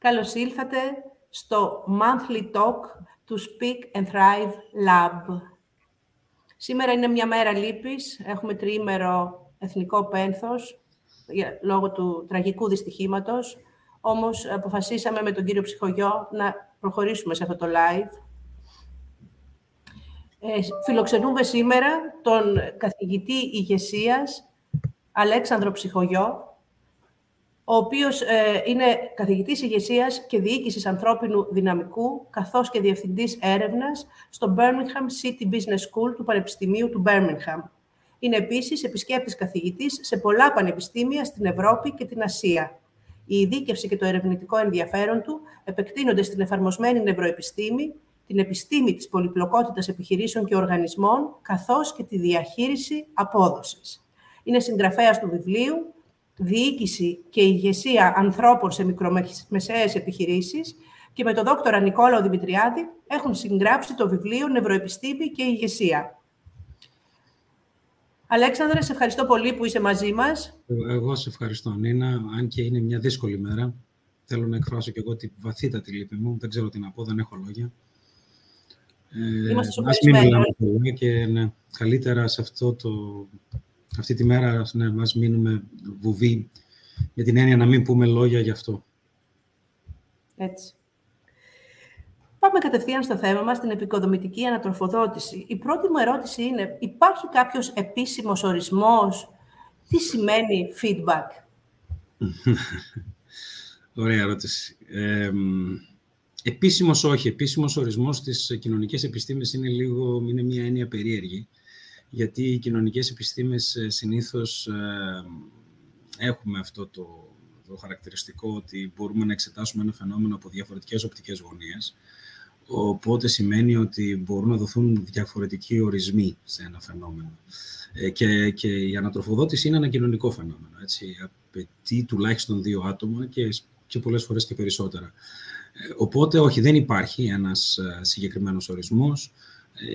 Καλώς ήλθατε στο Monthly Talk του Speak and Thrive Lab. Σήμερα είναι μια μέρα λύπης. Έχουμε τριήμερο εθνικό πένθος λόγω του τραγικού δυστυχήματος. Όμως αποφασίσαμε με τον κύριο Ψυχογιό να προχωρήσουμε σε αυτό το live. Ε, φιλοξενούμε σήμερα τον καθηγητή ηγεσίας Αλέξανδρο Ψυχογιό, ο οποίος ε, είναι καθηγητής ηγεσίας και διοίκησης ανθρώπινου δυναμικού, καθώς και διευθυντής έρευνας στο Birmingham City Business School του Πανεπιστημίου του Birmingham. Είναι επίσης επισκέπτης καθηγητής σε πολλά πανεπιστήμια στην Ευρώπη και την Ασία. Η ειδίκευση και το ερευνητικό ενδιαφέρον του επεκτείνονται στην εφαρμοσμένη νευροεπιστήμη, την επιστήμη της πολυπλοκότητας επιχειρήσεων και οργανισμών, καθώς και τη διαχείριση απόδοσης. Είναι συγγραφέας του βιβλίου διοίκηση και ηγεσία ανθρώπων σε μικρομεσαίες επιχειρήσεις και με τον δόκτωρα Νικόλαο Δημητριάδη έχουν συγγράψει το βιβλίο «Νευροεπιστήμη και ηγεσία». Αλέξανδρε, σε ευχαριστώ πολύ που είσαι μαζί μας. Εγώ σε ευχαριστώ, Νίνα, αν και είναι μια δύσκολη μέρα. Θέλω να εκφράσω και εγώ τη βαθύτατη λύπη μου. Δεν ξέρω τι να πω, δεν έχω λόγια. Ε, Είμαστε σου μην και ναι, καλύτερα σε αυτό το αυτή τη μέρα ναι, μας μείνουμε βουβοί με την έννοια να μην πούμε λόγια γι' αυτό. Έτσι. Πάμε κατευθείαν στο θέμα μας, την επικοδομητική ανατροφοδότηση. Η πρώτη μου ερώτηση είναι, υπάρχει κάποιος επίσημος ορισμός, τι σημαίνει feedback? Ωραία ερώτηση. Ε, επίσημος όχι. Επίσημος ορισμός στις κοινωνικές επιστήμες είναι λίγο, είναι μια έννοια περίεργη γιατί οι κοινωνικές επιστήμες ε, συνήθως ε, έχουμε αυτό το, το χαρακτηριστικό ότι μπορούμε να εξετάσουμε ένα φαινόμενο από διαφορετικές οπτικές γωνίες, οπότε σημαίνει ότι μπορούν να δοθούν διαφορετικοί ορισμοί σε ένα φαινόμενο. Ε, και, και η ανατροφοδότηση είναι ένα κοινωνικό φαινόμενο. Έτσι. Απαιτεί τουλάχιστον δύο άτομα και, και πολλές φορές και περισσότερα. Οπότε, όχι, δεν υπάρχει ένας συγκεκριμένος ορισμός.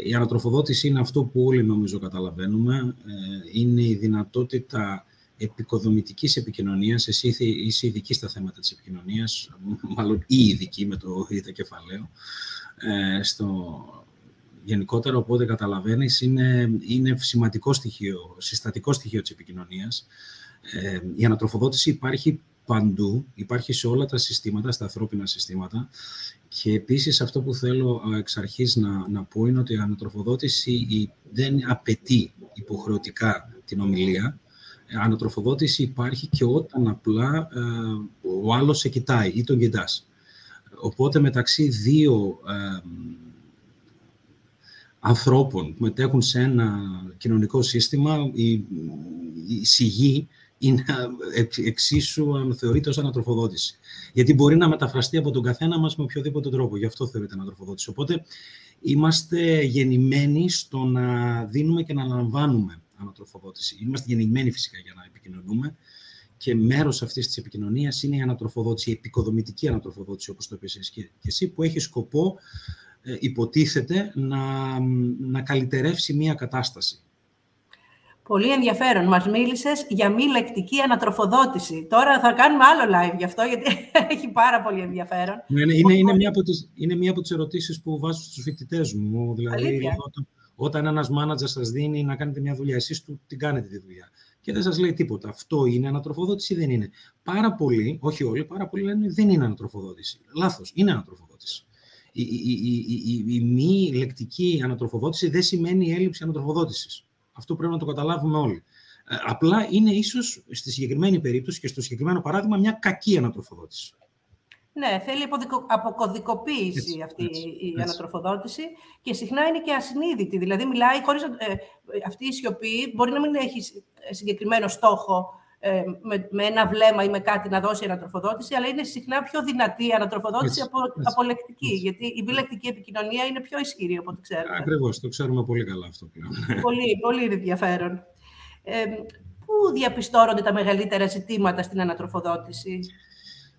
Η ανατροφοδότηση είναι αυτό που όλοι νομίζω καταλαβαίνουμε. Ε, είναι η δυνατότητα επικοδομητικής επικοινωνίας. Εσύ είσαι ειδική στα θέματα της επικοινωνίας, μάλλον ή ειδική με το ΙΔΑ κεφαλαίο. Ε, στο γενικότερα, οπότε καταλαβαίνεις, είναι, είναι σημαντικό στοιχείο, συστατικό στοιχείο της επικοινωνίας. Ε, η ανατροφοδότηση υπάρχει παντού, υπάρχει σε όλα τα συστήματα, στα ανθρώπινα συστήματα και επίσης αυτό που θέλω εξ αρχής να, να πω είναι ότι η ανατροφοδότηση δεν απαιτεί υποχρεωτικά την ομιλία. Η ανατροφοδότηση υπάρχει και όταν απλά ε, ο άλλος σε κοιτάει ή τον κοιτάς. Οπότε μεταξύ δύο ε, ανθρώπων που μετέχουν σε ένα κοινωνικό σύστημα, η, η σιγή είναι εξίσου αν θεωρείται ως ανατροφοδότηση. Γιατί μπορεί να μεταφραστεί από τον καθένα μας με οποιοδήποτε τρόπο. Γι' αυτό θεωρείται ανατροφοδότηση. Οπότε είμαστε γεννημένοι στο να δίνουμε και να αναλαμβάνουμε ανατροφοδότηση. Είμαστε γεννημένοι φυσικά για να επικοινωνούμε και μέρος αυτής της επικοινωνίας είναι η ανατροφοδότηση, η επικοδομητική ανατροφοδότηση, όπως το είπες και εσύ, που έχει σκοπό, ε, υποτίθεται, να, να καλυτερεύσει μία κατάσταση. Πολύ ενδιαφέρον. Μας μίλησες για μη λεκτική ανατροφοδότηση. Τώρα θα κάνουμε άλλο live γι' αυτό, γιατί έχει πάρα πολύ ενδιαφέρον. Ναι, ναι, είναι, είναι, μία από τις, είναι μία από τις ερωτήσεις που βάζω στους φοιτητές μου. Δηλαδή, όταν, όταν ένας μάνατζερ σας δίνει να κάνετε μια δουλειά, εσείς του την κάνετε τη δουλειά. Και δεν σας λέει τίποτα. Αυτό είναι ανατροφοδότηση ή δεν είναι; Πάρα πολλοί, όχι όλοι, πάρα πολλοί λένε δεν είναι ανατροφοδότηση. Λάθος, είναι ανατροφοδότηση. Η, η, η, η, η μη λεκτική ανατροφοδότηση δεν σημαίνει έλλειψη ανατροφοδότησης. Αυτό πρέπει να το καταλάβουμε όλοι. Ε, απλά είναι ίσως στη συγκεκριμένη περίπτωση και στο συγκεκριμένο παράδειγμα μια κακή ανατροφοδότηση. Ναι, θέλει αποκωδικοποίηση αυτή η ανατροφοδότηση και συχνά είναι και ασυνείδητη. Δηλαδή, μιλάει χωρίς... Ε, αυτή η σιωπή μπορεί να μην έχει συγκεκριμένο στόχο ε, με, με, ένα βλέμμα ή με κάτι να δώσει ανατροφοδότηση, αλλά είναι συχνά πιο δυνατή η ανατροφοδότηση από, από λεκτική. Γιατί η μπιλεκτική επικοινωνία είναι πιο ισχυρή, όπω ξέρουμε. Ακριβώς, το ξέρουμε πολύ καλά αυτό πλέον. πολύ, πολύ ενδιαφέρον. Ε, πού διαπιστώνονται τα μεγαλύτερα ζητήματα στην ανατροφοδότηση;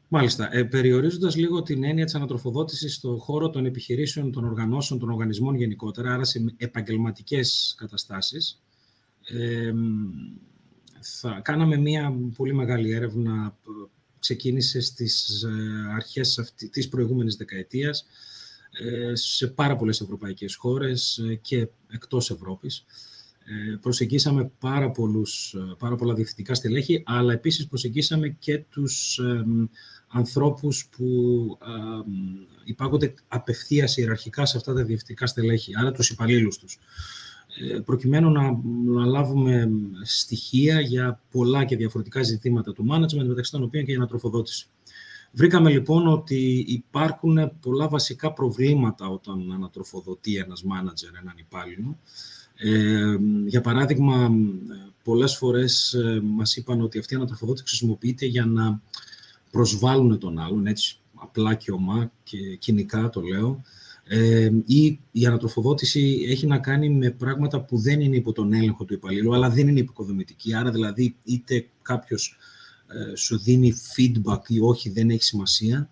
Μάλιστα. Ε, Περιορίζοντας λίγο την έννοια της ανατροφοδότησης στον χώρο των επιχειρήσεων, των οργανώσεων, των οργανισμών γενικότερα, άρα σε επαγγελματικές καταστάσεις, ε, θα κάναμε μία πολύ μεγάλη έρευνα ξεκίνησε στις αρχές αυτή, της προηγούμενης δεκαετίας σε πάρα πολλές ευρωπαϊκές χώρες και εκτός Ευρώπης. Προσεγγίσαμε πάρα, πολλούς, πάρα πολλά διευθυντικά στελέχη, αλλά επίσης προσεγγίσαμε και τους ανθρώπους που υπάγονται απευθείας ιεραρχικά σε αυτά τα διευθυντικά στελέχη, άρα τους υπαλλήλους τους. Ε, προκειμένου να, να λάβουμε στοιχεία για πολλά και διαφορετικά ζητήματα του management, μεταξύ των οποίων και η ανατροφοδότηση. Βρήκαμε λοιπόν ότι υπάρχουν πολλά βασικά προβλήματα όταν ανατροφοδοτεί ένας μάνατζερ, έναν υπάλληλο. Ε, για παράδειγμα, πολλές φορές ε, μας είπαν ότι αυτή η ανατροφοδότηση χρησιμοποιείται για να προσβάλλουν τον άλλον, έτσι απλά και ομά και κοινικά το λέω, ε, ή η ανατροφοδότηση έχει να κάνει με πράγματα που δεν είναι υπό τον έλεγχο του υπαλλήλου, αλλά δεν είναι υποκοδομητική. Άρα, δηλαδή, είτε κάποιος ε, σου δίνει feedback ή όχι, δεν έχει σημασία.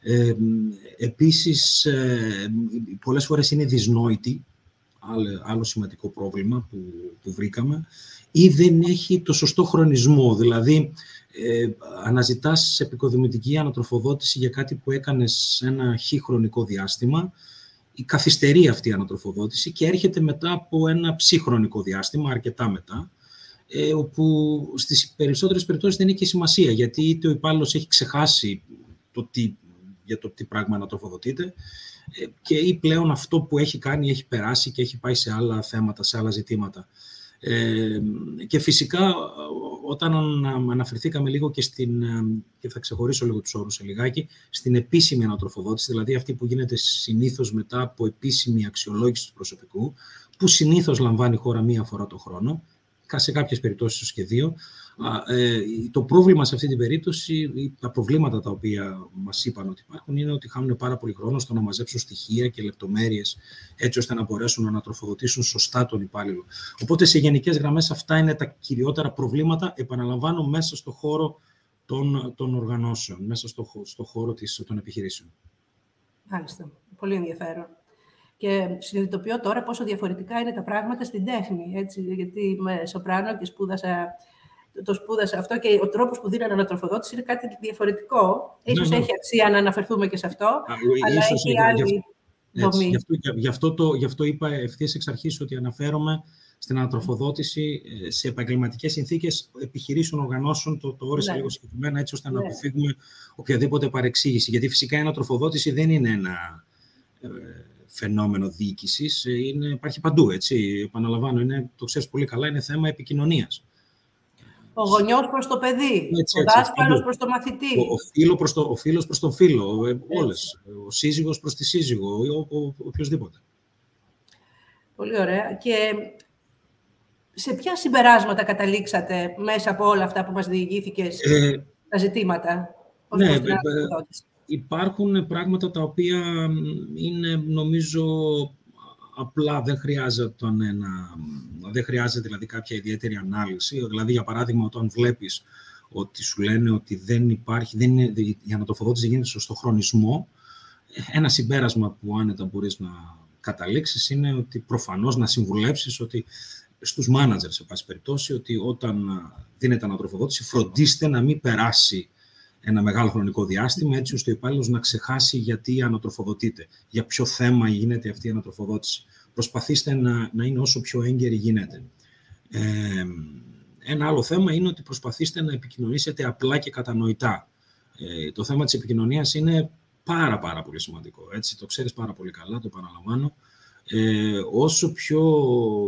Ε, επίσης, ε, πολλές φορές είναι δυσνόητη, άλλο, άλλο σημαντικό πρόβλημα που, που βρήκαμε, ή δεν έχει το σωστό χρονισμό. Δηλαδή, ε, αναζητάς επικοδομητική ανατροφοδότηση για κάτι που έκανες σε ένα χι χρονικό διάστημα, η καθυστερεί αυτή η ανατροφοδότηση και έρχεται μετά από ένα ψυχρονικό διάστημα, αρκετά μετά, ε, όπου στις περισσότερες περιπτώσεις δεν έχει και σημασία, γιατί είτε ο υπάλληλος έχει ξεχάσει το τι, για το τι πράγμα ανατροφοδοτείται, ε, και ή πλέον αυτό που έχει κάνει έχει περάσει και έχει πάει σε άλλα θέματα, σε άλλα ζητήματα. Ε, και φυσικά όταν αναφερθήκαμε λίγο και στην, ε, και θα ξεχωρίσω λίγο τους όρους σε λιγάκι, στην επίσημη ανατροφοδότηση, δηλαδή αυτή που γίνεται συνήθως μετά από επίσημη αξιολόγηση του προσωπικού, που συνήθως λαμβάνει η χώρα μία φορά το χρόνο, σε κάποιες περιπτώσεις και δύο, ε, το πρόβλημα σε αυτή την περίπτωση, τα προβλήματα τα οποία μας είπαν ότι υπάρχουν, είναι ότι χάνουν πάρα πολύ χρόνο στο να μαζέψουν στοιχεία και λεπτομέρειες, έτσι ώστε να μπορέσουν να ανατροφοδοτήσουν σωστά τον υπάλληλο. Οπότε, σε γενικές γραμμές, αυτά είναι τα κυριότερα προβλήματα, επαναλαμβάνω, μέσα στο χώρο των, των οργανώσεων, μέσα στο, στο χώρο της, των επιχειρήσεων. Μάλιστα. Πολύ ενδιαφέρον. Και συνειδητοποιώ τώρα πόσο διαφορετικά είναι τα πράγματα στην τέχνη. Έτσι, γιατί είμαι σοπράνο και σπούδασα το σπούδασα αυτό και ο τρόπος που δίνανε ανατροφοδότηση είναι κάτι διαφορετικό. Ναι, ίσως ναι. έχει αξία να αναφερθούμε και σε αυτό, Α, αλλά έχει άλλη δομή. Γι' αυτό, γι, αυτό το, γι' αυτό είπα ευθύς εξ αρχής ότι αναφέρομαι στην ανατροφοδότηση ε, σε επαγγελματικές συνθήκες επιχειρήσεων, οργανώσεων. Το, το όρισα ναι. λίγο συγκεκριμένα έτσι ώστε να ναι. αποφύγουμε οποιαδήποτε παρεξήγηση. Γιατί φυσικά η ανατροφοδότηση δεν είναι ένα ε, φαινόμενο διοίκησης. Ε, υπάρχει παντού. Έτσι. Επαναλαμβάνω, είναι, το ξέρεις πολύ καλά, είναι θέμα επικοινωνίας. Ο γονιός προς το παιδί, έτσι, ο δάσκαλος προς το μαθητή. Ο, ο, φίλος προς το, ο φίλος προς τον φίλο, ε, όλες. Ο σύζυγος προς τη σύζυγο, ο, ο, οποιοδήποτε. Πολύ ωραία. Και σε ποια συμπεράσματα καταλήξατε μέσα από όλα αυτά που μας διηγήθηκες ε, τα ζητήματα; Ναι, ε, υπάρχουν πράγματα τα οποία είναι, νομίζω, απλά δεν χρειάζεται, ένα, δεν χρειάζεται δηλαδή κάποια ιδιαίτερη ανάλυση. Δηλαδή, για παράδειγμα, όταν βλέπεις ότι σου λένε ότι δεν υπάρχει, δεν είναι, η ανατοφοδότηση δεν γίνεται σωστό χρονισμό, ένα συμπέρασμα που άνετα μπορείς να καταλήξεις είναι ότι προφανώς να συμβουλέψεις ότι στους μάνατζερ, σε πάση περιπτώσει, ότι όταν δίνεται ανατροφοδότηση, φροντίστε να μην περάσει ένα μεγάλο χρονικό διάστημα, έτσι ώστε ο υπάλληλος να ξεχάσει γιατί ανατροφοδοτείται, για ποιο θέμα γίνεται αυτή η ανατροφοδότηση. Προσπαθήστε να, να είναι όσο πιο έγκαιρη γίνεται. Ε, ένα άλλο θέμα είναι ότι προσπαθήστε να επικοινωνήσετε απλά και κατανοητά. Ε, το θέμα της επικοινωνίας είναι πάρα πάρα πολύ σημαντικό. Έτσι, το ξέρεις πάρα πολύ καλά, το επαναλαμβάνω. Ε, όσο πιο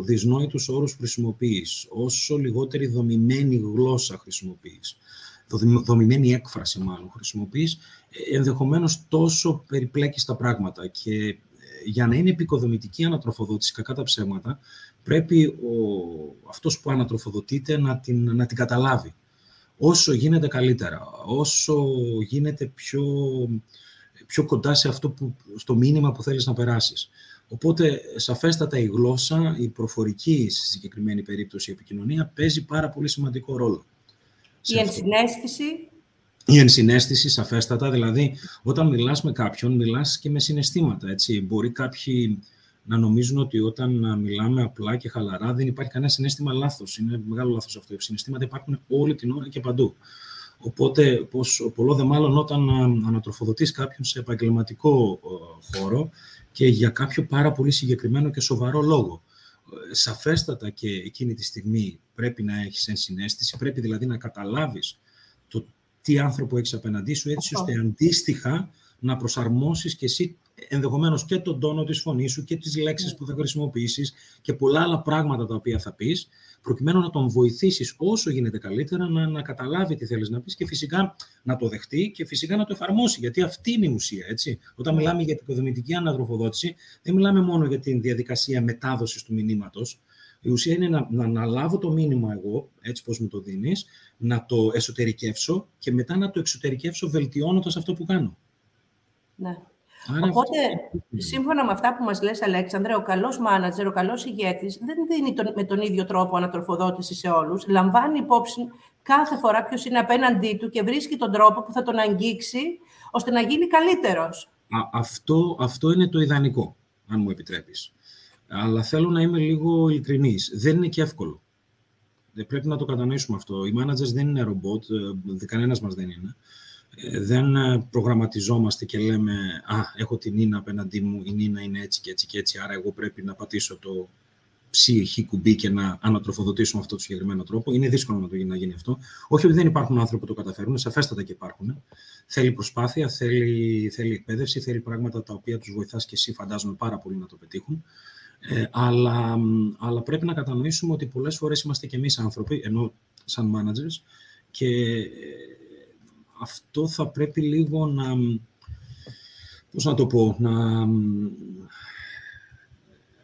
δυσνόητους όρους χρησιμοποιείς, όσο λιγότερη δομημένη γλώσσα χρησιμοποιείς, δομημένη έκφραση μάλλον χρησιμοποιείς, ε, ενδεχομένως τόσο περιπλέκεις τα πράγματα και ε, για να είναι επικοδομητική ανατροφοδότηση, κακά τα ψέματα, πρέπει ο, αυτός που ανατροφοδοτείται να την, να την καταλάβει. Όσο γίνεται καλύτερα, όσο γίνεται πιο, πιο κοντά σε αυτό που, στο μήνυμα που θέλεις να περάσεις. Οπότε, σαφέστατα η γλώσσα, η προφορική στη συγκεκριμένη περίπτωση η επικοινωνία παίζει πάρα πολύ σημαντικό ρόλο. Η ενσυναίσθηση. Η ενσυναίσθηση, σαφέστατα. Δηλαδή, όταν μιλάς με κάποιον, μιλάς και με συναισθήματα. Έτσι. Μπορεί κάποιοι να νομίζουν ότι όταν μιλάμε απλά και χαλαρά δεν υπάρχει κανένα συνέστημα λάθος. Είναι μεγάλο λάθος αυτό. Οι συναισθήματα υπάρχουν όλη την ώρα και παντού. Οπότε, πως, πολλό δε μάλλον όταν ανατροφοδοτείς κάποιον σε επαγγελματικό χώρο και για κάποιο πάρα πολύ συγκεκριμένο και σοβαρό λόγο. Ε, σαφέστατα και εκείνη τη στιγμή πρέπει να έχεις ενσυναίσθηση, πρέπει δηλαδή να καταλάβεις το τι άνθρωπο έχεις απέναντί σου, έτσι ώστε αντίστοιχα να προσαρμόσεις και εσύ ενδεχομένως και τον τόνο της φωνής σου και τις λέξεις ναι. που θα χρησιμοποιήσεις και πολλά άλλα πράγματα τα οποία θα πεις, προκειμένου να τον βοηθήσεις όσο γίνεται καλύτερα να, να καταλάβει τι θέλεις να πεις και φυσικά να το δεχτεί και φυσικά να το εφαρμόσει, γιατί αυτή είναι η ουσία, έτσι. Όταν ναι. μιλάμε για την οικοδομητική αναδροφοδότηση, δεν μιλάμε μόνο για την διαδικασία μετάδοσης του μηνύματος, η ουσία είναι να, να αναλάβω το μήνυμα εγώ, έτσι πώς μου το δίνεις, να το εσωτερικεύσω και μετά να το εξωτερικεύσω βελτιώνοντας αυτό που κάνω. Ναι. Οπότε, σύμφωνα με αυτά που μας λες, Αλέξανδρε, ο καλός μάνατζερ, ο καλός ηγέτης, δεν δίνει τον, με τον ίδιο τρόπο ανατροφοδότηση σε όλους. Λαμβάνει υπόψη κάθε φορά ποιος είναι απέναντί του και βρίσκει τον τρόπο που θα τον αγγίξει, ώστε να γίνει καλύτερος. αυτό, αυτό είναι το ιδανικό, αν μου επιτρέπεις. Αλλά θέλω να είμαι λίγο ειλικρινής. Δεν είναι και εύκολο. Δεν πρέπει να το κατανοήσουμε αυτό. Οι managers δεν είναι ρομπότ, ε, κανένας μας δεν είναι. Ε, δεν ε, προγραμματιζόμαστε και λέμε «Α, έχω την Νίνα απέναντί μου, η Νίνα είναι έτσι και έτσι και έτσι, άρα εγώ πρέπει να πατήσω το ψυχή κουμπί και να ανατροφοδοτήσω με αυτό το συγκεκριμένο τρόπο». Είναι δύσκολο να, το, να γίνει αυτό. Όχι ότι δεν υπάρχουν άνθρωποι που το καταφέρουν, σαφέστατα και υπάρχουν. Θέλει προσπάθεια, θέλει, θέλει εκπαίδευση, θέλει πράγματα τα οποία τους βοηθάς και εσύ φαντάζομαι πάρα πολύ να το πετύχουν. Ε, αλλά, αλλά πρέπει να κατανοήσουμε ότι πολλές φορές είμαστε και εμείς άνθρωποι, ενώ σαν managers, και αυτό θα πρέπει λίγο να, πώς να το πω, να,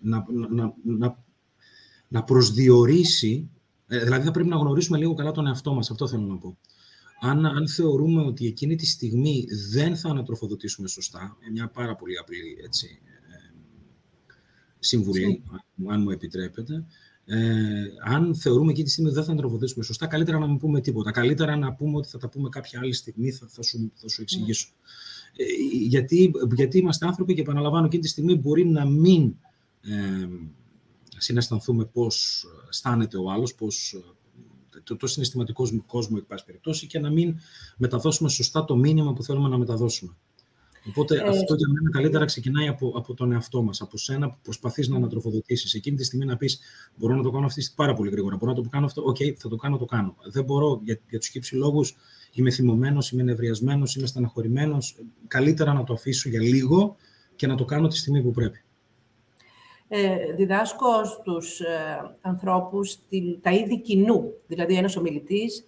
να, να, να, να προσδιορίσει, ε, δηλαδή θα πρέπει να γνωρίσουμε λίγο καλά τον εαυτό μας, αυτό θέλω να πω. Αν, αν θεωρούμε ότι εκείνη τη στιγμή δεν θα ανατροφοδοτήσουμε σωστά, μια πάρα πολύ απλή έτσι, ε, συμβουλή, αν μου επιτρέπετε, ε, αν θεωρούμε εκείνη τη στιγμή ότι δεν θα αντροφοδοτήσουμε σωστά, καλύτερα να μην πούμε τίποτα. Καλύτερα να πούμε ότι θα τα πούμε κάποια άλλη στιγμή, θα, θα, σου, θα σου εξηγήσω. Ε, γιατί, γιατί είμαστε άνθρωποι και επαναλαμβάνω εκείνη τη στιγμή μπορεί να μην ε, συναισθανθούμε πώς αισθάνεται ο άλλος, πώς, το, το συναισθηματικό κόσμο, εκ πάση περιπτώσει, και να μην μεταδώσουμε σωστά το μήνυμα που θέλουμε να μεταδώσουμε. Οπότε ε, αυτό για μένα καλύτερα ξεκινάει από, από τον εαυτό μας, από σένα που προσπαθείς να ανατροφοδοτήσεις. Εκείνη τη στιγμή να πεις: Μπορώ να το κάνω αυτή πάρα πολύ γρήγορα. Μπορώ να το κάνω αυτό. OK, okay, θα το κάνω, το κάνω. Δεν μπορώ για, για τους χ ψ λόγους. Είμαι θυμωμένος, είμαι νευριασμένος, είμαι στεναχωρημένος. Καλύτερα να το αφήσω για λίγο και να το κάνω τη στιγμή που πρέπει. Ε, διδάσκω στους ε, ανθρώπους την, τα είδη κοινού. Δηλαδή, ένας ομιλητής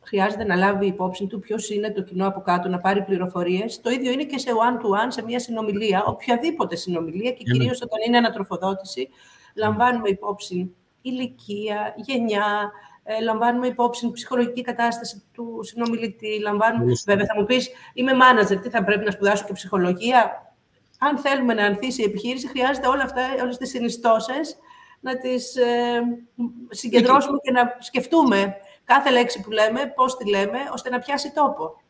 χρειάζεται να λάβει υπόψη του ποιος είναι το κοινό από κάτω, να πάρει πληροφορίες. Το ίδιο είναι και σε one-to-one, σε μια συνομιλία, οποιαδήποτε συνομιλία και κυρίως όταν είναι ανατροφοδότηση, λαμβάνουμε υπόψη ηλικία, γενιά, ε, λαμβάνουμε υπόψη ψυχολογική κατάσταση του συνομιλητή. Λαμβάνουμε... Βέβαια, θα μου πεις, είμαι manager, τι θα πρέπει να σπουδάσω και ψυχολογία; Αν θέλουμε να ανθίσει η επιχείρηση, χρειάζεται όλα αυτά, όλες τις συνιστώσεις να τις ε, συγκεντρώσουμε και να σκεφτούμε κάθε λέξη που λέμε, πώς τη λέμε, ώστε να πιάσει τόπο.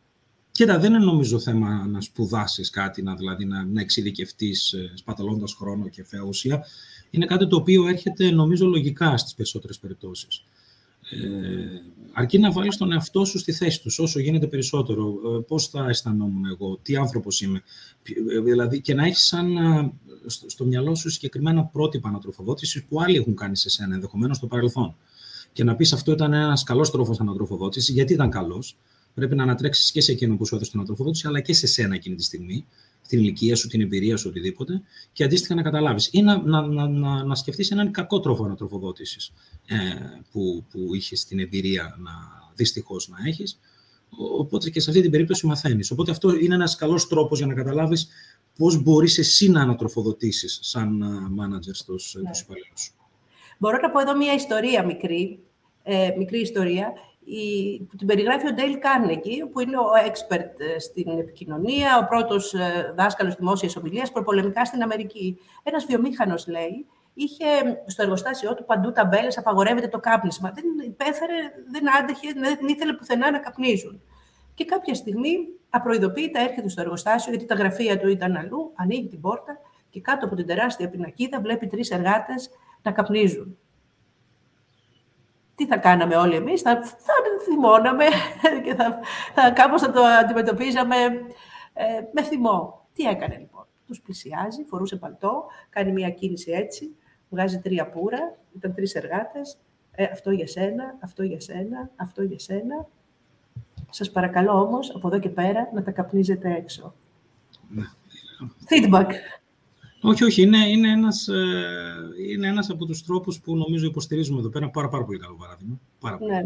Κοίτα, δεν είναι νομίζω θέμα να σπουδάσεις κάτι, να, δηλαδή να, να εξειδικευτείς ε, σπαταλώντας χρόνο και φεούσια. Είναι κάτι το οποίο έρχεται νομίζω λογικά στις περισσότερες περιπτώσεις. Ε, αρκεί να βάλεις τον εαυτό σου στη θέση τους όσο γίνεται περισσότερο. Ε, Πώς θα αισθανόμουν εγώ, τι άνθρωπος είμαι. Ε, δηλαδή και να έχεις σαν στο, στο μυαλό σου συγκεκριμένα πρότυπα ανατροφοδότησης που άλλοι έχουν κάνει σε σένα, ενδεχομένως στο παρελθόν και να πεις αυτό ήταν ένας καλός τρόπος ανατροφοδότησης, γιατί ήταν καλός; Πρέπει να ανατρέξεις και σε εκείνο που σου έδωσε την ανατροφοδότηση, αλλά και σε σένα εκείνη τη στιγμή, την ηλικία σου, την εμπειρία σου, οτιδήποτε, και αντίστοιχα να καταλάβεις. Ή να, να, να, να, να σκεφτείς έναν κακό τρόπο ανατροφοδότησης ε, που, που είχες την εμπειρία να δυστυχώς να έχεις. Οπότε και σε αυτή την περίπτωση μαθαίνεις. Οπότε αυτό είναι ένας καλός τρόπος για να καταλάβεις πώς μπορείς εσύ να ανατροφοδοτήσεις σαν manager στους ναι. υπαλλήλους σου. Μπορώ να πω εδώ μία ιστορία μικρή, ε, μικρή ιστορία, η, που την περιγράφει ο Ντέιλ Κάρνεγκη, που είναι ο expert ε, στην επικοινωνία, ο πρώτος ε, δάσκαλος δημόσιας ομιλίας προπολεμικά στην Αμερική. Ένας βιομήχανος, λέει, είχε στο εργοστάσιό του παντού ταμπέλες, απαγορεύεται το κάπνισμα. Δεν υπέφερε, δεν άντεχε, δεν ήθελε πουθενά να καπνίζουν. Και κάποια στιγμή, απροειδοποίητα, έρχεται στο εργοστάσιο, γιατί τα γραφεία του ήταν αλλού, ανοίγει την πόρτα και κάτω από την τεράστια πινακίδα βλέπει τρεις εργάτες να καπνίζουν. τι θα κάναμε όλοι εμείς, θα, θα θυμώναμε και θα, θα κάπως θα το αντιμετωπίζαμε ε, με θυμό. Τι έκανε λοιπόν. Τους πλησιάζει, φορούσε παλτό, κάνει μια κίνηση έτσι, βγάζει τρία πουρα, ήταν τρεις εργάτες, ε, αυτό για σένα, αυτό για σένα, αυτό για σένα. Σας παρακαλώ όμως, από εδώ και πέρα, να τα καπνίζετε έξω. Ναι. Feedback. Όχι, όχι. Είναι, είναι, ένας, ε, είναι ένας από τους τρόπους που νομίζω υποστηρίζουμε εδώ πέρα. Πάρα, πάρα πολύ καλό παράδειγμα. Πάρα πολύ. Ναι.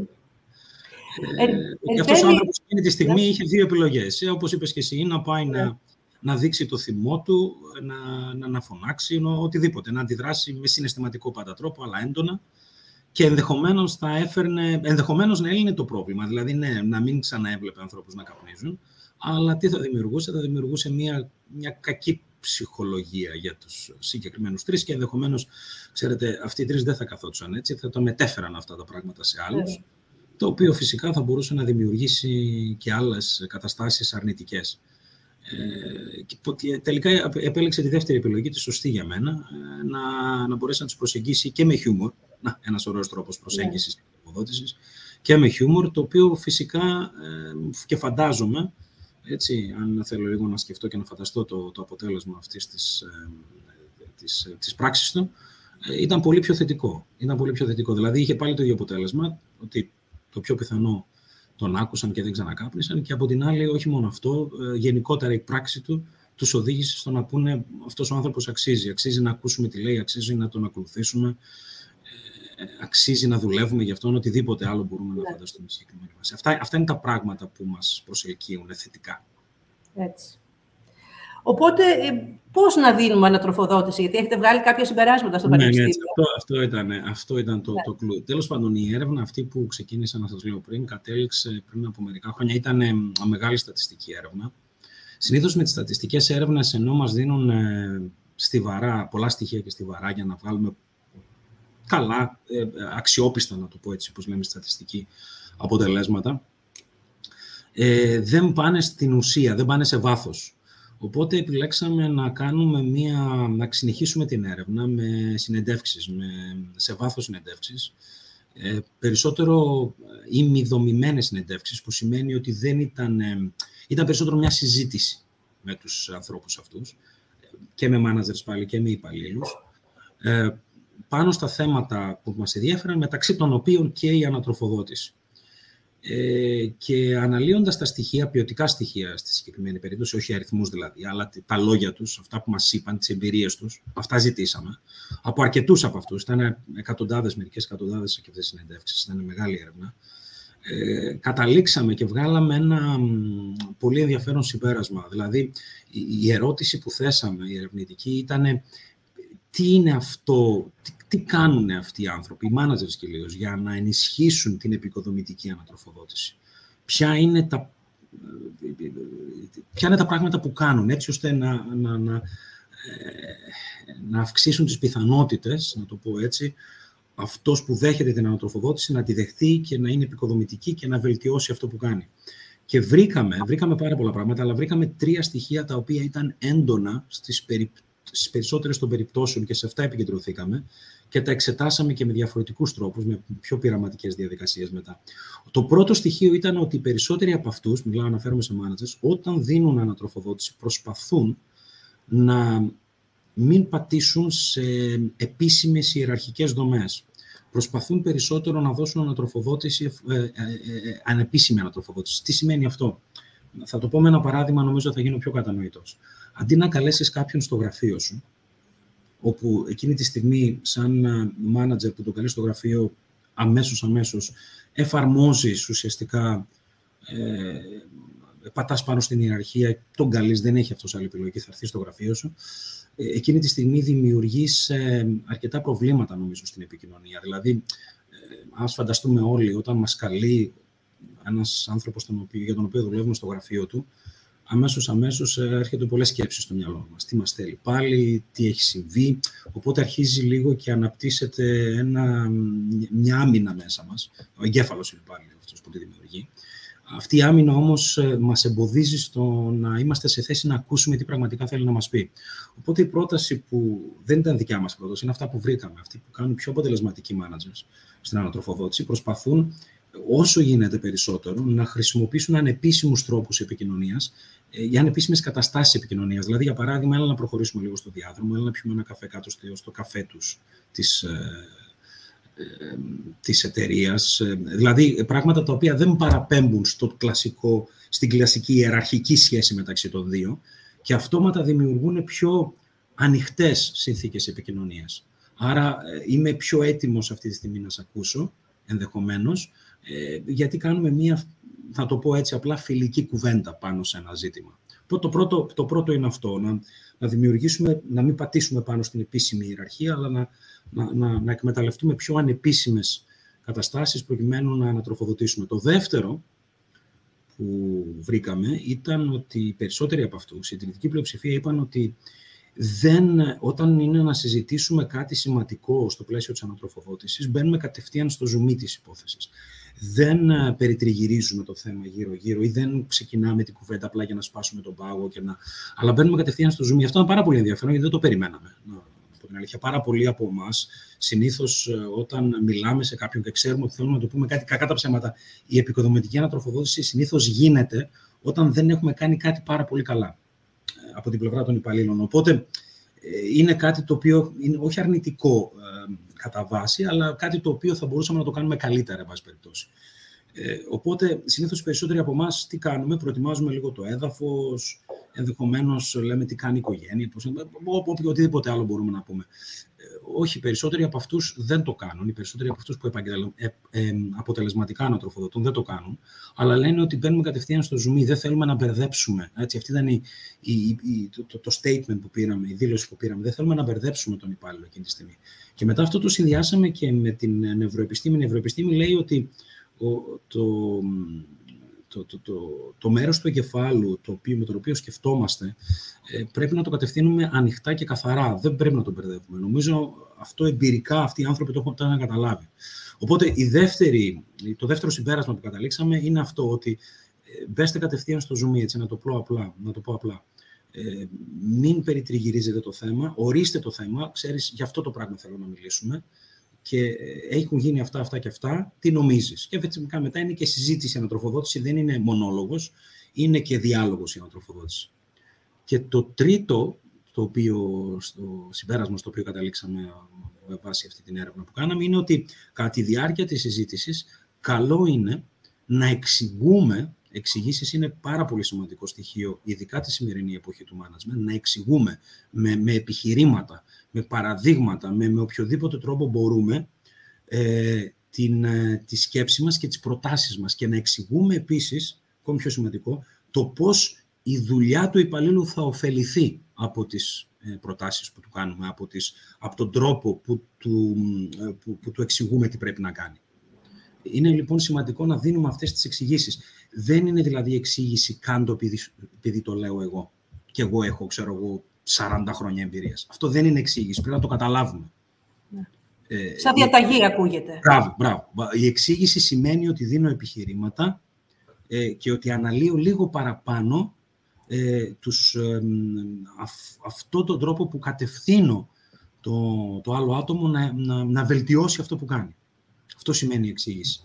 Ε, ε, αυτός ο άνθρωπος εκείνη τη στιγμή ναι. είχε δύο επιλογές. Ε, όπως είπες και εσύ, να πάει να, ναι. να δείξει το θυμό του, να, να, να φωνάξει, οτιδήποτε, να αντιδράσει με συναισθηματικό πάντα τρόπο, αλλά έντονα. Και ενδεχομένως θα έφερνε, ενδεχομένως να έλυνε το πρόβλημα. Δηλαδή, ναι, να μην ξαναέβλεπε ανθρώπους να καπνίζουν, αλλά τι θα δημιουργούσε, θα δημιουργούσε μια, μια κακή ψυχολογία για τους συγκεκριμένους τρεις και ενδεχομένως, ξέρετε, αυτοί οι τρεις δεν θα καθόντουσαν έτσι, θα το μετέφεραν αυτά τα πράγματα σε άλλους, yeah. το οποίο φυσικά θα μπορούσε να δημιουργήσει και άλλες καταστάσεις αρνητικές. Ε, τελικά επέλεξε τη δεύτερη επιλογή, τη σωστή για μένα, ε, να, να μπορέσει να τους προσεγγίσει και με χιούμορ, να, ένας ωραίος τρόπος προσέγγισης yeah. και και με χιούμορ, το οποίο φυσικά ε, και φαντάζομαι έτσι, αν θέλω λίγο να σκεφτώ και να φανταστώ το, το αποτέλεσμα αυτής της, ε, της, της πράξης του, ε, ήταν πολύ πιο θετικό. Ήταν πολύ πιο θετικό. Δηλαδή, είχε πάλι το ίδιο αποτέλεσμα, ότι το πιο πιθανό τον άκουσαν και δεν ξανακάπνισαν και από την άλλη, όχι μόνο αυτό, ε, γενικότερα η πράξη του τους οδήγησε στο να πούνε αυτός ο άνθρωπος αξίζει. Αξίζει να ακούσουμε τι λέει, αξίζει να τον ακολουθήσουμε, αξίζει να δουλεύουμε για αυτόν, οτιδήποτε άλλο μπορούμε να ναι. φανταστούμε συγκεκριμένη βάση. Αυτά, αυτά είναι τα πράγματα που μας προσελκύουν θετικά. Έτσι. Οπότε, ε, πώς να δίνουμε ανατροφοδότηση, γιατί έχετε βγάλει κάποια συμπεράσματα στο ναι, ναι Πανεπιστήμιο. Ναι, αυτό, αυτό, ήταν, αυτό ήταν το, ναι. το κλου. Τέλος πάντων, η έρευνα αυτή που ξεκίνησα να σας λέω πριν, κατέληξε πριν από μερικά χρόνια, ήταν ε, μεγάλη στατιστική έρευνα. Συνήθως με τις στατιστικές έρευνες, ενώ μας δίνουν ε, στιβαρά, πολλά στοιχεία και στιβαρά για να βγάλουμε καλά, ε, αξιόπιστα, να το πω έτσι, όπως λέμε στατιστική αποτελέσματα, ε, δεν πάνε στην ουσία, δεν πάνε σε βάθος. Οπότε επιλέξαμε να κάνουμε μία, να συνεχίσουμε την έρευνα με συνεντεύξεις, με, σε βάθος συνεντεύξεις, ε, περισσότερο ημιδομημένες συνεντεύξεις, που σημαίνει ότι δεν ήταν, ε, ήταν περισσότερο μια συζήτηση με τους ανθρώπους αυτούς, και με managers πάλι και με υπαλλήλους, ε, πάνω στα θέματα που μας ενδιαφέραν, μεταξύ των οποίων και η ανατροφοδότηση. Ε, και αναλύοντας τα στοιχεία, ποιοτικά στοιχεία στη συγκεκριμένη περίπτωση, όχι αριθμούς δηλαδή, αλλά τα λόγια τους, αυτά που μας είπαν, τις εμπειρίες τους, αυτά ζητήσαμε. Από αρκετούς από αυτούς, ήταν εκατοντάδες, μερικές εκατοντάδες και αυτές τις συνεντεύξεις, ήταν μεγάλη έρευνα. Ε, καταλήξαμε και βγάλαμε ένα πολύ ενδιαφέρον συμπέρασμα. Δηλαδή, η ερώτηση που θέσαμε, η ερευνητική, ήταν τι είναι αυτό, τι, τι κάνουν αυτοί οι άνθρωποι, οι managers κυρίω, για να ενισχύσουν την επικοδομητική ανατροφοδότηση. Ποια είναι τα, ποια είναι τα πράγματα που κάνουν, έτσι ώστε να, να, να, ε, να αυξήσουν τις πιθανότητες, να το πω έτσι, αυτός που δέχεται την ανατροφοδότηση να τη δεχθεί και να είναι επικοδομητική και να βελτιώσει αυτό που κάνει. Και βρήκαμε, βρήκαμε πάρα πολλά πράγματα, αλλά βρήκαμε τρία στοιχεία τα οποία ήταν έντονα στις περιπτώσεις στις περισσότερες των περιπτώσεων και σε αυτά επικεντρωθήκαμε και τα εξετάσαμε και με διαφορετικούς τρόπους, με πιο πειραματικές διαδικασίες μετά. Το πρώτο στοιχείο ήταν ότι οι περισσότεροι από αυτούς, μιλάω αναφέρομαι σε managers, όταν δίνουν ανατροφοδότηση προσπαθούν να μην πατήσουν σε επίσημες ιεραρχικές δομές. Προσπαθούν περισσότερο να δώσουν ανατροφοδότηση, ε, ε, ε, ανεπίσημη ανατροφοδότηση. Τι σημαίνει αυτό; Θα το πω με ένα παράδειγμα, νομίζω θα γίνω πιο κατανοητός αντί να καλέσεις κάποιον στο γραφείο σου, όπου εκείνη τη στιγμή σαν μάνατζερ που το καλείς στο γραφείο αμέσως αμέσως εφαρμόζεις ουσιαστικά ε, πατάς πάνω στην ιεραρχία, τον καλείς, δεν έχει αυτός άλλη επιλογή, θα έρθει στο γραφείο σου. Ε, εκείνη τη στιγμή δημιουργείς ε, αρκετά προβλήματα νομίζω στην επικοινωνία. Δηλαδή, ε, ας φανταστούμε όλοι όταν μας καλεί ένας άνθρωπος τον οποίο, για τον οποίο δουλεύουμε στο γραφείο του, αμέσως αμέσως ε, έρχεται πολλές σκέψεις στο μυαλό μας. Τι μας θέλει πάλι, τι έχει συμβεί. Οπότε αρχίζει λίγο και αναπτύσσεται ένα, μια άμυνα μέσα μας. Ο εγκέφαλος είναι πάλι αυτός που τη δημιουργεί. Αυτή η άμυνα όμως ε, μας εμποδίζει στο να είμαστε σε θέση να ακούσουμε τι πραγματικά θέλει να μας πει. Οπότε η πρόταση που δεν ήταν δικιά μας πρόταση, είναι αυτά που βρήκαμε, αυτοί που κάνουν πιο αποτελεσματικοί managers στην ανατροφοδότηση, προσπαθούν όσο γίνεται περισσότερο να χρησιμοποιήσουν ανεπίσημους τρόπους επικοινωνίας για ανεπίσημες καταστάσεις επικοινωνίας. Δηλαδή, για παράδειγμα, έλα να προχωρήσουμε λίγο στο διάδρομο, έλα να πιούμε ένα καφέ κάτω στο καφέ τους της, ε, ε, της εταιρείας. Δηλαδή, πράγματα τα οποία δεν παραπέμπουν στο κλασικό, στην κλασική ιεραρχική σχέση μεταξύ των δύο και αυτόματα δημιουργούν πιο ανοιχτές συνθήκες επικοινωνίας. Άρα, ε, είμαι πιο έτοιμος αυτή τη στιγμή να σε ακούσω, ενδεχομένως, γιατί κάνουμε μία, θα το πω έτσι απλά, φιλική κουβέντα πάνω σε ένα ζήτημα. Το πρώτο, το πρώτο είναι αυτό, να, να δημιουργήσουμε, να μην πατήσουμε πάνω στην επίσημη ιεραρχία, αλλά να, να, να, να εκμεταλλευτούμε πιο ανεπίσημες καταστάσεις προκειμένου να ανατροφοδοτήσουμε. Το δεύτερο που βρήκαμε ήταν ότι οι περισσότεροι από αυτούς, η συντηρητική πλειοψηφία, είπαν ότι δεν, όταν είναι να συζητήσουμε κάτι σημαντικό στο πλαίσιο της ανατροφοδότησης, μπαίνουμε κατευθείαν στο ζουμί της υπόθεσης δεν ε, περιτριγυρίζουμε το θέμα γύρω-γύρω ή δεν ξεκινάμε την κουβέντα απλά για να σπάσουμε τον πάγο, και να... αλλά μπαίνουμε κατευθείαν στο zoom. Αυτό είναι πάρα πολύ ενδιαφέρον γιατί δεν το περιμέναμε. Από την αλήθεια, πάρα πολλοί από εμάς συνήθως ε, όταν μιλάμε σε κάποιον και ξέρουμε ότι θέλουμε να το πούμε κάτι κακά τα ψέματα, η επικοδομητική ανατροφοδότηση συνήθως γίνεται όταν δεν έχουμε κάνει κάτι πάρα πολύ καλά ε, από την πλευρά των υπαλλήλων. Οπότε είναι κάτι το οποίο είναι όχι αρνητικό κατά βάση, αλλά κάτι το οποίο θα μπορούσαμε να το κάνουμε καλύτερα, εν πάση περιπτώσει. Ε, οπότε, συνήθως οι περισσότεροι από εμάς τι κάνουμε, προετοιμάζουμε λίγο το έδαφος, ενδεχομένως λέμε τι κάνει η οικογένεια, πώς, οτιδήποτε άλλο μπορούμε να πούμε. Ε, όχι, οι περισσότεροι από αυτούς δεν το κάνουν. Οι περισσότεροι από αυτούς που ε, ε, αποτελεσματικά ανατροφοδοτούν δεν το κάνουν, αλλά λένε ότι μπαίνουμε κατευθείαν στο ζουμί, δεν θέλουμε να μπερδέψουμε. Έτσι, αυτή ήταν η, η, η, το, το, statement που πήραμε, η δήλωση που πήραμε. Δεν θέλουμε να μπερδέψουμε τον υπάλληλο εκείνη τη στιγμή. Και μετά αυτό το συνδυάσαμε και με την νευροεπιστήμη. Η νευροεπιστήμη λέει ότι το, το, το, το, το μέρος του εγκεφάλου το οποίο, με το οποίο σκεφτόμαστε ε, πρέπει να το κατευθύνουμε ανοιχτά και καθαρά. Δεν πρέπει να το μπερδεύουμε. Νομίζω αυτό εμπειρικά αυτοί οι άνθρωποι το έχουν να καταλάβει. Οπότε η δεύτερη, το δεύτερο συμπέρασμα που καταλήξαμε είναι αυτό ότι ε, μπέστε κατευθείαν στο zoom, έτσι, να το πω απλά. Να το πω απλά. Ε, μην περιτριγυρίζετε το θέμα, ορίστε το θέμα, ξέρεις, για αυτό το πράγμα θέλω να μιλήσουμε και ε, έχουν γίνει αυτά, αυτά και αυτά, τι νομίζεις; Και φυσικά μετά είναι και συζήτηση ανατροφοδότηση, δεν είναι μονόλογος, είναι και διάλογος η ανατροφοδότηση. Και το τρίτο, το οποίο, στο συμπέρασμα στο οποίο καταλήξαμε με βάση αυτή την έρευνα που κάναμε, είναι ότι κατά τη διάρκεια της συζήτησης καλό είναι να εξηγούμε εξηγήσεις είναι πάρα πολύ σημαντικό στοιχείο, ειδικά τη σημερινή εποχή του management, να εξηγούμε με, με επιχειρήματα, με παραδείγματα, με, με οποιοδήποτε τρόπο μπορούμε ε, την, ε, τη σκέψη μας και τις προτάσεις μας και να εξηγούμε επίσης, ακόμη πιο σημαντικό, το πώς η δουλειά του υπαλλήλου θα ωφεληθεί από τις ε, προτάσεις που του κάνουμε, από, τις, από τον τρόπο που του, ε, που, που του εξηγούμε τι πρέπει να κάνει. Είναι λοιπόν σημαντικό να δίνουμε αυτές τις εξηγήσεις. Δεν είναι δηλαδή εξήγηση κάντο επειδή, επειδή το λέω εγώ και εγώ έχω, ξέρω εγώ, 40 χρόνια εμπειρίας. Αυτό δεν είναι εξήγηση, πρέπει να το καταλάβουμε. Ναι. Ε, Σαν διαταγή η, ακούγεται. Μπράβο, μπράβο. Η εξήγηση σημαίνει ότι δίνω επιχειρήματα ε, και ότι αναλύω λίγο παραπάνω ε, τους, ε, αυτό τον τρόπο που κατευθύνω το, το άλλο άτομο να, να, να βελτιώσει αυτό που κάνει. Αυτό σημαίνει η εξήγηση.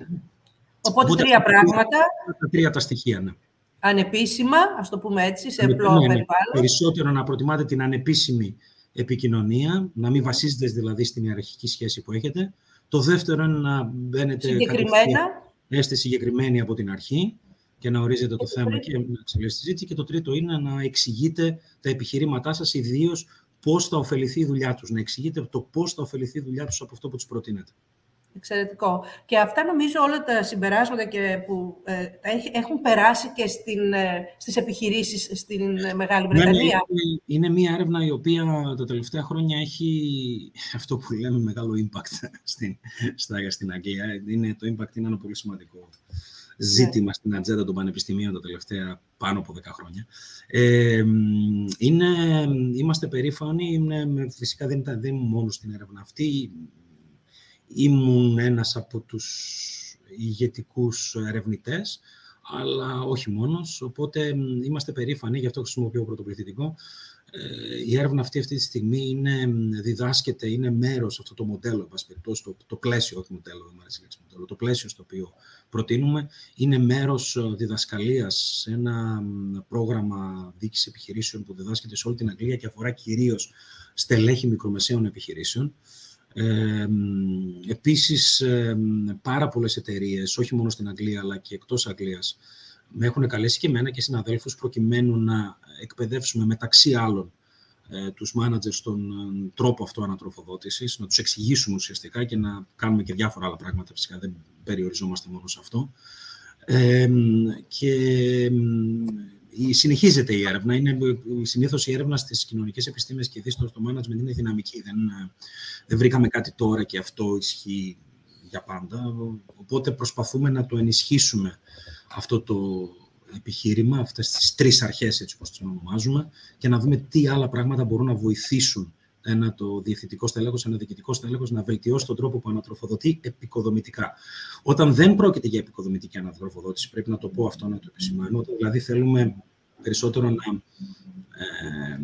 Οπότε, τρία πράγματα. Τα τρία τα στοιχεία, ναι. Ανεπίσημα, ας το πούμε έτσι, σε απλό ναι, ναι. περιβάλλον. Περισσότερο να προτιμάτε την ανεπίσημη επικοινωνία, να μην βασίζετε δηλαδή στην ιεραρχική σχέση που έχετε. Το δεύτερο είναι να μπαίνετε συγκεκριμένα. Έστε συγκεκριμένοι από την αρχή και να ορίζετε το θέμα και να εξελίσσετε τη συζήτηση. Και το τρίτο είναι να εξηγείτε τα επιχειρήματά σας, ιδίως πώς θα ωφεληθεί η δουλειά τους. Να εξηγείτε το πώς θα ωφεληθεί η δουλειά τους από αυτό που τους προτείνετε. Εξαιρετικό. Και αυτά νομίζω όλα τα συμπεράσματα και που ε, έχουν περάσει και στην, ε, στις επιχειρήσεις στην Μεγάλη ναι, ναι, Βρετανία. Είναι, είναι μια έρευνα η οποία τα τελευταία χρόνια έχει αυτό που λέμε μεγάλο impact στην, στα, στην Αγγλία. Είναι, το impact είναι ένα πολύ σημαντικό ζήτημα ναι. στην ατζέντα των πανεπιστημίων τα τελευταία πάνω από 10 χρόνια. Ε, είναι, είμαστε περήφανοι, είναι, φυσικά δεν, ήταν, δεν μόνο στην έρευνα αυτή, ήμουν ένας από τους ηγετικούς ερευνητές, αλλά όχι μόνος. Οπότε είμαστε περήφανοι, γι' αυτό χρησιμοποιώ πρωτοπληθυντικό. Ε, η έρευνα αυτή αυτή τη στιγμή είναι, διδάσκεται, είναι μέρος αυτό το μοντέλο, το, το πλαίσιο, όχι μοντέλο, δεν μου αρέσει μοντέλο, το πλαίσιο στο οποίο προτείνουμε, είναι μέρος ε, διδασκαλίας σε ένα πρόγραμμα δίκης επιχειρήσεων που διδάσκεται σε όλη την Αγγλία και αφορά κυρίως στελέχη μικρομεσαίων επιχειρήσεων. Ε, επίσης, πάρα πολλές εταιρείες, όχι μόνο στην Αγγλία, αλλά και εκτός Αγγλίας, με έχουν καλέσει και εμένα και συναδέλφους προκειμένου να εκπαιδεύσουμε μεταξύ άλλων ε, τους managers στον ε, τρόπο αυτό ανατροφοδότησης, να τους εξηγήσουμε ουσιαστικά και να κάνουμε και διάφορα άλλα πράγματα, φυσικά δεν περιοριζόμαστε μόνο σε αυτό. Ε, και συνεχίζεται η έρευνα. Είναι, συνήθως η έρευνα στις κοινωνικές επιστήμες και ειδήσεις στο management είναι δυναμική. Δεν, δεν βρήκαμε κάτι τώρα και αυτό ισχύει για πάντα. Οπότε προσπαθούμε να το ενισχύσουμε αυτό το επιχείρημα, αυτές τις τρεις αρχές, έτσι όπως τις ονομάζουμε, και να δούμε τι άλλα πράγματα μπορούν να βοηθήσουν ένα το διευθυντικό στέλεχος, ένα διοικητικό στέλεχος να βελτιώσει τον τρόπο που ανατροφοδοτεί επικοδομητικά. Όταν δεν πρόκειται για επικοδομητική ανατροφοδότηση, πρέπει να το πω αυτό, να το επισημάνω, δηλαδή θέλουμε περισσότερο να, ε,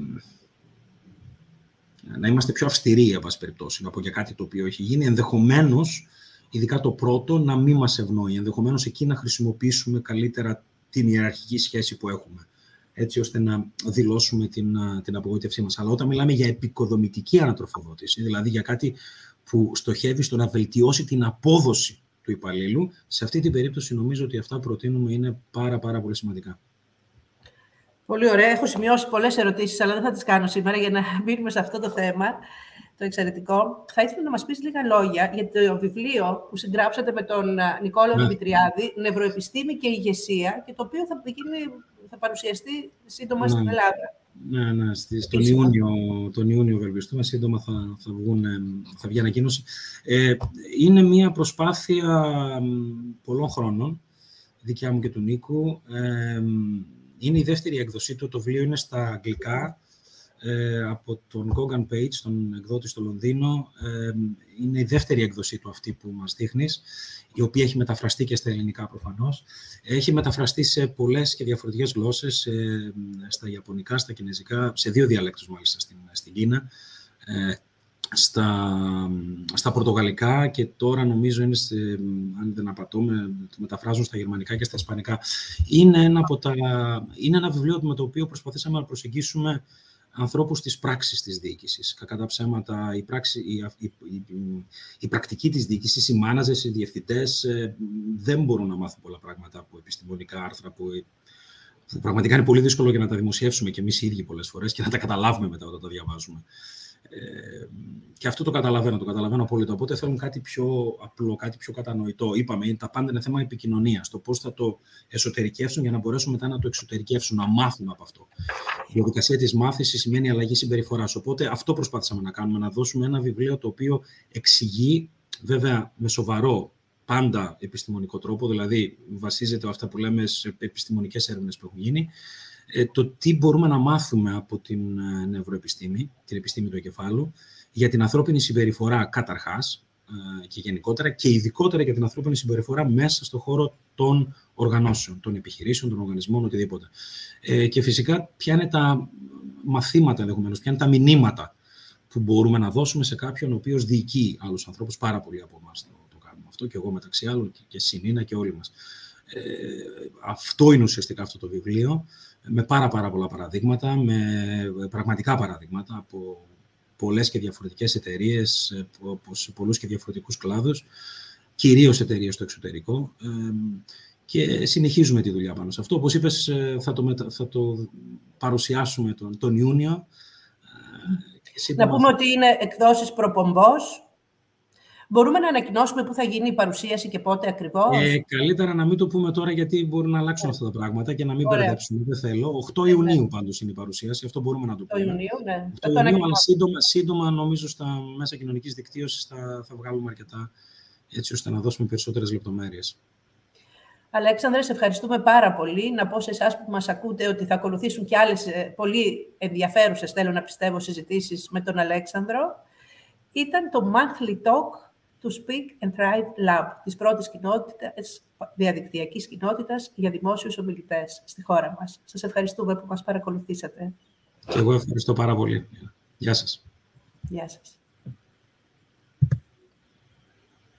να είμαστε πιο αυστηροί, εν πάση περιπτώσει, να πω για κάτι το οποίο έχει γίνει, ενδεχομένως, ειδικά το πρώτο, να μην μας ευνοεί, ενδεχομένως εκεί να χρησιμοποιήσουμε καλύτερα την ιεραρχική σχέση που έχουμε, έτσι ώστε να δηλώσουμε την, την απογοήτευσή μας. Αλλά όταν μιλάμε για επικοδομητική ανατροφοδότηση, δηλαδή για κάτι που στοχεύει στο να βελτιώσει την απόδοση του υπαλλήλου, σε αυτή την περίπτωση νομίζω ότι αυτά που προτείνουμε είναι πάρα, πάρα πολύ σημαντικά. Πολύ ωραία. Έχω σημειώσει πολλές ερωτήσεις, αλλά δεν θα τις κάνω σήμερα για να μείνουμε σε αυτό το θέμα το εξαιρετικό. Θα ήθελα να μας πεις λίγα λόγια για το βιβλίο που συγγράψατε με τον Νικόλαο ναι. Δημητριάδη, «Νευροεπιστήμη και ηγεσία», και το οποίο θα, γίνει, θα παρουσιαστεί σύντομα ναι. στην Ελλάδα. Ναι, ναι, στη, τον, Ιούνιο, τον Ιούνιο ευελπιστούμε, σύντομα θα, θα, βγουν, θα βγει ανακοίνωση. Ε, είναι μια προσπάθεια πολλών χρόνων, δικιά μου και του Νίκου. Ε, είναι η δεύτερη έκδοσή του, το βιβλίο είναι στα αγγλικά, ε, από τον Gogan Page, τον εκδότη στο Λονδίνο. Ε, είναι η δεύτερη έκδοσή του αυτή που μας δείχνεις, η οποία έχει μεταφραστεί και στα ελληνικά προφανώς. Έχει μεταφραστεί σε πολλές και διαφορετικές γλώσσες, ε, στα Ιαπωνικά, στα Κινέζικα, σε δύο διαλέκτους μάλιστα στην, στην Κίνα, ε, στα, στα Πορτογαλικά και τώρα νομίζω είναι, σε, αν δεν απατώ, το μεταφράζουν στα Γερμανικά και στα Ισπανικά. Είναι ένα, από τα, είναι ένα βιβλίο με το οποίο προσπαθήσαμε να προσεγγίσουμε ανθρώπους της πράξης της διοίκησης. Κακά τα ψέματα, η, πράξη, η, η, η, πρακτική της διοίκησης, οι μάναζες, οι διευθυντές ε, δεν μπορούν να μάθουν πολλά πράγματα από επιστημονικά άρθρα που, που πραγματικά είναι πολύ δύσκολο για να τα δημοσιεύσουμε και εμείς οι ίδιοι πολλές φορές και να τα καταλάβουμε μετά όταν τα διαβάζουμε. Ε, και αυτό το καταλαβαίνω, το καταλαβαίνω απόλυτα. Οπότε θέλουν κάτι πιο απλό, κάτι πιο κατανοητό. Είπαμε, τα πάντα είναι θέμα επικοινωνίας. Το πώς θα το εσωτερικεύσουν για να μπορέσουν μετά να το εξωτερικεύσουν, να μάθουν από αυτό. Η διαδικασία της μάθησης σημαίνει αλλαγή συμπεριφοράς. Οπότε αυτό προσπάθησαμε να κάνουμε, να δώσουμε ένα βιβλίο το οποίο εξηγεί, βέβαια με σοβαρό πάντα επιστημονικό τρόπο, δηλαδή βασίζεται αυτά που λέμε σε επιστημονικές έρευνες που έχουν γίνει, ε, το τι μπορούμε να μάθουμε από την ε, νευροεπιστήμη, την επιστήμη του εγκεφάλου, για την ανθρώπινη συμπεριφορά καταρχάς ε, και γενικότερα και ειδικότερα για την ανθρώπινη συμπεριφορά μέσα στον χώρο των οργανώσεων, των επιχειρήσεων, των οργανισμών, οτιδήποτε. και φυσικά ποια είναι τα μαθήματα ενδεχομένως, ποια είναι τα μηνύματα που μπορούμε να δώσουμε σε κάποιον ο οποίος διοικεί άλλους ανθρώπους, πάρα πολλοί από εμάς το, το κάνουμε αυτό και εγώ μεταξύ άλλων και, και Συνήνα και όλοι μας. Ε, αυτό είναι ουσιαστικά αυτό το βιβλίο με πάρα πάρα πολλά παραδείγματα, με πραγματικά παραδείγματα από πολλές και διαφορετικές εταιρείες, σε πολλούς και διαφορετικούς κλάδους, κυρίως εταιρείες στο εξωτερικό και συνεχίζουμε τη δουλειά πάνω σε αυτό. Όπως είπες, ε, θα το, θα το παρουσιάσουμε τον, τον Ιούνιο. Ε, Να πούμε ότι είναι εκδόσεις προπομπός, Μπορούμε να ανακοινώσουμε πού θα γίνει η παρουσίαση και πότε ακριβώς; Ε, καλύτερα να μην το πούμε τώρα, γιατί μπορούν να αλλάξουν αυτά τα πράγματα και να μην μπερδέψουμε. Δεν θέλω. 8 Ιουνίου ναι. πάντως είναι η παρουσίαση. Αυτό μπορούμε να το πούμε. 8 Ιουνίου, ναι. 8 Ιουνίου, αλλά σύντομα, σύντομα, νομίζω στα μέσα κοινωνικής δικτύωσης θα, θα βγάλουμε αρκετά έτσι ώστε να δώσουμε περισσότερες λεπτομέρειες. Αλέξανδρε, σε ευχαριστούμε πάρα πολύ. Να πω σε εσάς που μας ακούτε ότι θα ακολουθήσουν και άλλες πολύ ενδιαφέρουσες, θέλω να πιστεύω, συζητήσεις με τον Αλέξανδρο. Ήταν το Monthly Talk του Speak and Thrive Lab, της πρώτης κοινότητας, διαδικτυακής κοινότητας για δημόσιους ομιλητές στη χώρα μας. Σας ευχαριστούμε που μας παρακολουθήσατε. Και εγώ ευχαριστώ πάρα πολύ. Γεια σας. Γεια σας.